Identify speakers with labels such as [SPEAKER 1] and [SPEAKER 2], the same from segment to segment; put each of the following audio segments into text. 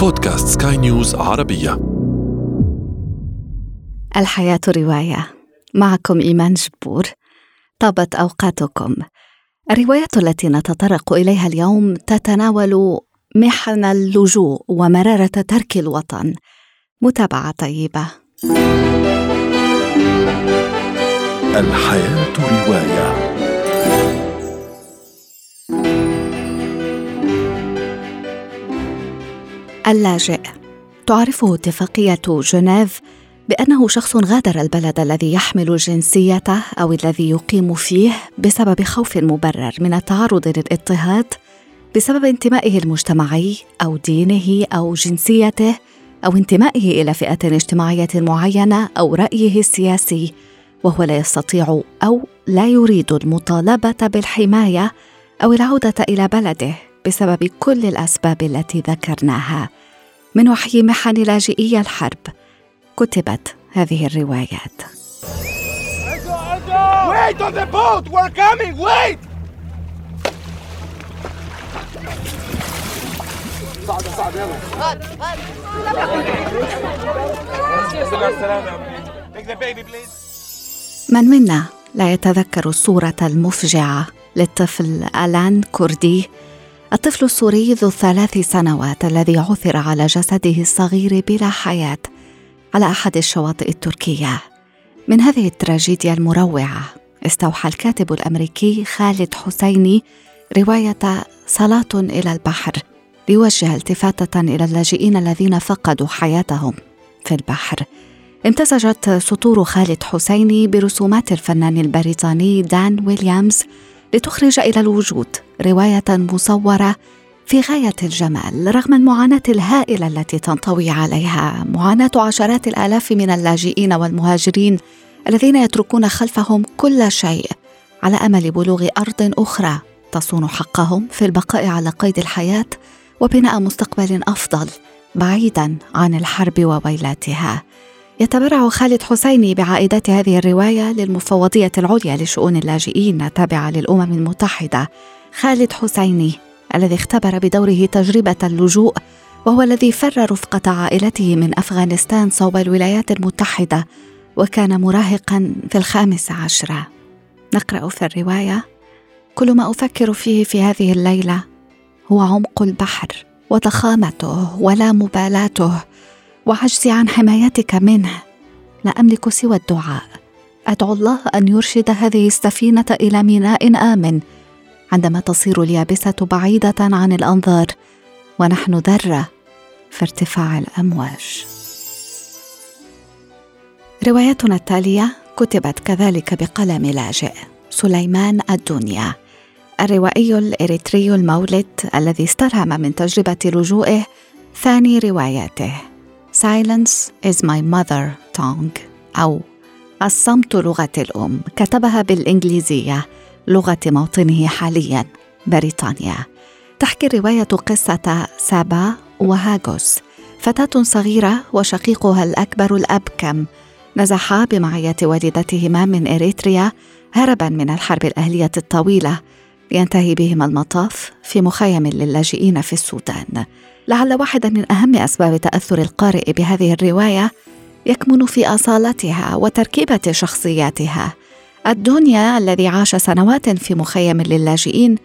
[SPEAKER 1] بودكاست سكاي نيوز عربية.
[SPEAKER 2] الحياة رواية. معكم إيمان جبور. طابت أوقاتكم. الرواية التي نتطرق إليها اليوم تتناول محن اللجوء ومرارة ترك الوطن. متابعة طيبة.
[SPEAKER 1] الحياة رواية.
[SPEAKER 2] اللاجئ. تعرفه اتفاقية جنيف بأنه شخص غادر البلد الذي يحمل جنسيته أو الذي يقيم فيه بسبب خوف مبرر من التعرض للاضطهاد بسبب انتمائه المجتمعي أو دينه أو جنسيته أو انتمائه إلى فئة اجتماعية معينة أو رأيه السياسي وهو لا يستطيع أو لا يريد المطالبة بالحماية أو العودة إلى بلده. بسبب كل الأسباب التي ذكرناها من وحي محن لاجئي الحرب كتبت هذه الروايات
[SPEAKER 3] Wait on the boat! We're coming! Wait!
[SPEAKER 2] من منا لا يتذكر الصورة المفجعة للطفل ألان كوردي الطفل السوري ذو الثلاث سنوات الذي عثر على جسده الصغير بلا حياة على أحد الشواطئ التركية. من هذه التراجيديا المروعة استوحى الكاتب الأمريكي خالد حسيني رواية صلاة إلى البحر ليوجه التفاتة إلى اللاجئين الذين فقدوا حياتهم في البحر. امتزجت سطور خالد حسيني برسومات الفنان البريطاني دان ويليامز لتخرج إلى الوجود رواية مصورة في غاية الجمال رغم المعاناة الهائلة التي تنطوي عليها. معاناة عشرات الآلاف من اللاجئين والمهاجرين الذين يتركون خلفهم كل شيء على أمل بلوغ أرض أخرى تصون حقهم في البقاء على قيد الحياة وبناء مستقبل أفضل بعيدا عن الحرب وويلاتها. يتبرع خالد حسيني بعائدات هذه الرواية للمفوضية العليا لشؤون اللاجئين التابعه للأمم المتحدة. خالد حسيني الذي اختبر بدوره تجربة اللجوء وهو الذي فر رفقة عائلته من أفغانستان صوب الولايات المتحدة وكان مراهقا في الخامس عشره نقرأ في الرواية كل ما أفكر فيه في هذه الليلة هو عمق البحر وضخامته ولا مبالاته وعجزي عن حمايتك منه. لا أملك سوى الدعاء. أدعو الله أن يرشد هذه السفينة إلى ميناء آمن. عندما تصير اليابسة بعيدة عن الأنظار ونحن ذرة في ارتفاع الأمواج. روايتنا التالية كتبت كذلك بقلم لاجئ سليمان الدنيا الروائي الإريتري المولد الذي استلهم من تجربة لجوئه ثاني رواياته. Silence is my mother tongue. أو الصمت لغة الأم. كتبها بالإنجليزية لغة موطنه حاليا بريطانيا. تحكي الرواية قصة سابا وهاغوس فتاة صغيرة وشقيقها الأكبر الأبكم. نزحا بمعية والدتهما من إريتريا هربا من الحرب الأهلية الطويلة. لينتهي بهما المطاف في مخيم للاجئين في السودان. لعل واحدا من أهم أسباب تأثر القارئ بهذه الرواية يكمن في أصالتها وتركيبة شخصياتها. الدنيا الذي عاش سنوات في مخيم للاجئين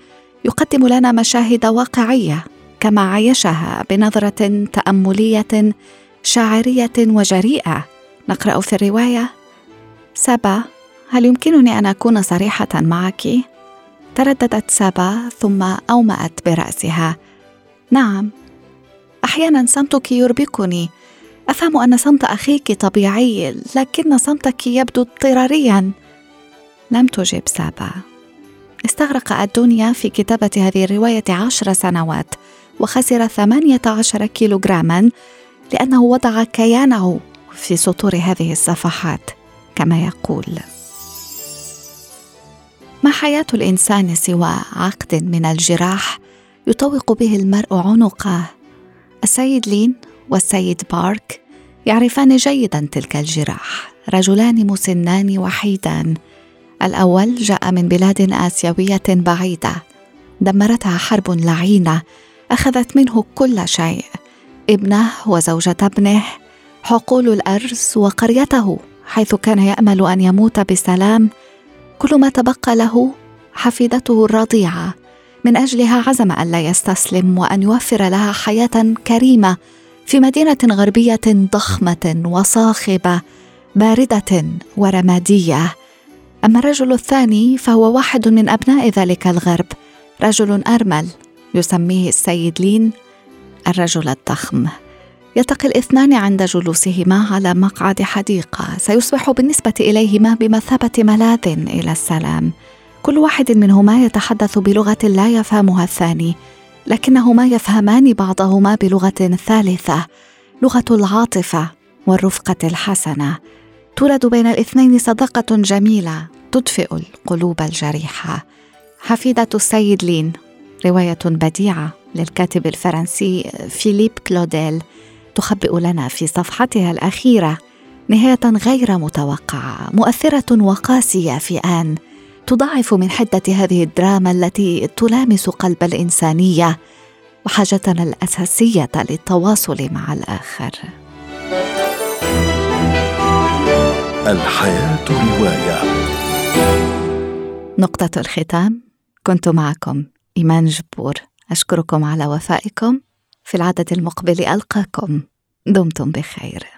[SPEAKER 2] يقدم لنا مشاهد واقعية كما عايشها بنظرة تأملية شاعرية وجريئة. نقرأ في الرواية سبا هل يمكنني أن أكون صريحة معك؟ ترددت سبا ثم أومأت برأسها. نعم أحيانا صمتك يربكني. أفهم أن صمت أخيك طبيعي لكن صمتك يبدو اضطراريا. لم تجب سابا. استغرق الدنيا في كتابة هذه الرواية عشر سنوات وخسر ثمانية عشر كيلوغراما لأنه وضع كيانه في سطور هذه الصفحات كما يقول. ما حياة الإنسان سوى عقد من الجراح يطوق به المرء عنقه؟ السيد لين والسيد بارك يعرفان جيدا تلك الجراح رجلان مسنان وحيدان. الأول جاء من بلاد آسيوية بعيدة دمرتها حرب لعينة أخذت منه كل شيء ابنه وزوجة ابنه حقول الأرز وقريته حيث كان يأمل أن يموت بسلام. كل ما تبقى له حفيدته الرضيعة. من أجلها عزم ألا يستسلم وأن يوفر لها حياة كريمة في مدينة غربية ضخمة وصاخبة باردة ورمادية. أما الرجل الثاني فهو واحد من أبناء ذلك الغرب رجل أرمل يسميه السيد لين الرجل الضخم. يلتقي الاثنان عند جلوسهما على مقعد حديقة سيصبح بالنسبة إليهما بمثابة ملاذ إلى السلام. كل واحد منهما يتحدث بلغة لا يفهمها الثاني لكنهما يفهمان بعضهما بلغة ثالثة لغة العاطفة والرفقة الحسنة. تولد بين الاثنين صداقة جميلة تدفئ القلوب الجريحة. حفيدة السيد لين رواية بديعة للكاتب الفرنسي فيليب كلوديل تخبئ لنا في صفحتها الأخيرة نهاية غير متوقعة مؤثرة وقاسية في آن. تضاعف من حدة هذه الدراما التي تلامس قلب الإنسانية وحاجتنا الأساسية للتواصل مع الآخر.
[SPEAKER 1] الحياة رواية.
[SPEAKER 2] نقطة الختام. كنت معكم إيمان جبور. أشكركم على وفائكم. في العدد المقبل ألقاكم. دمتم بخير.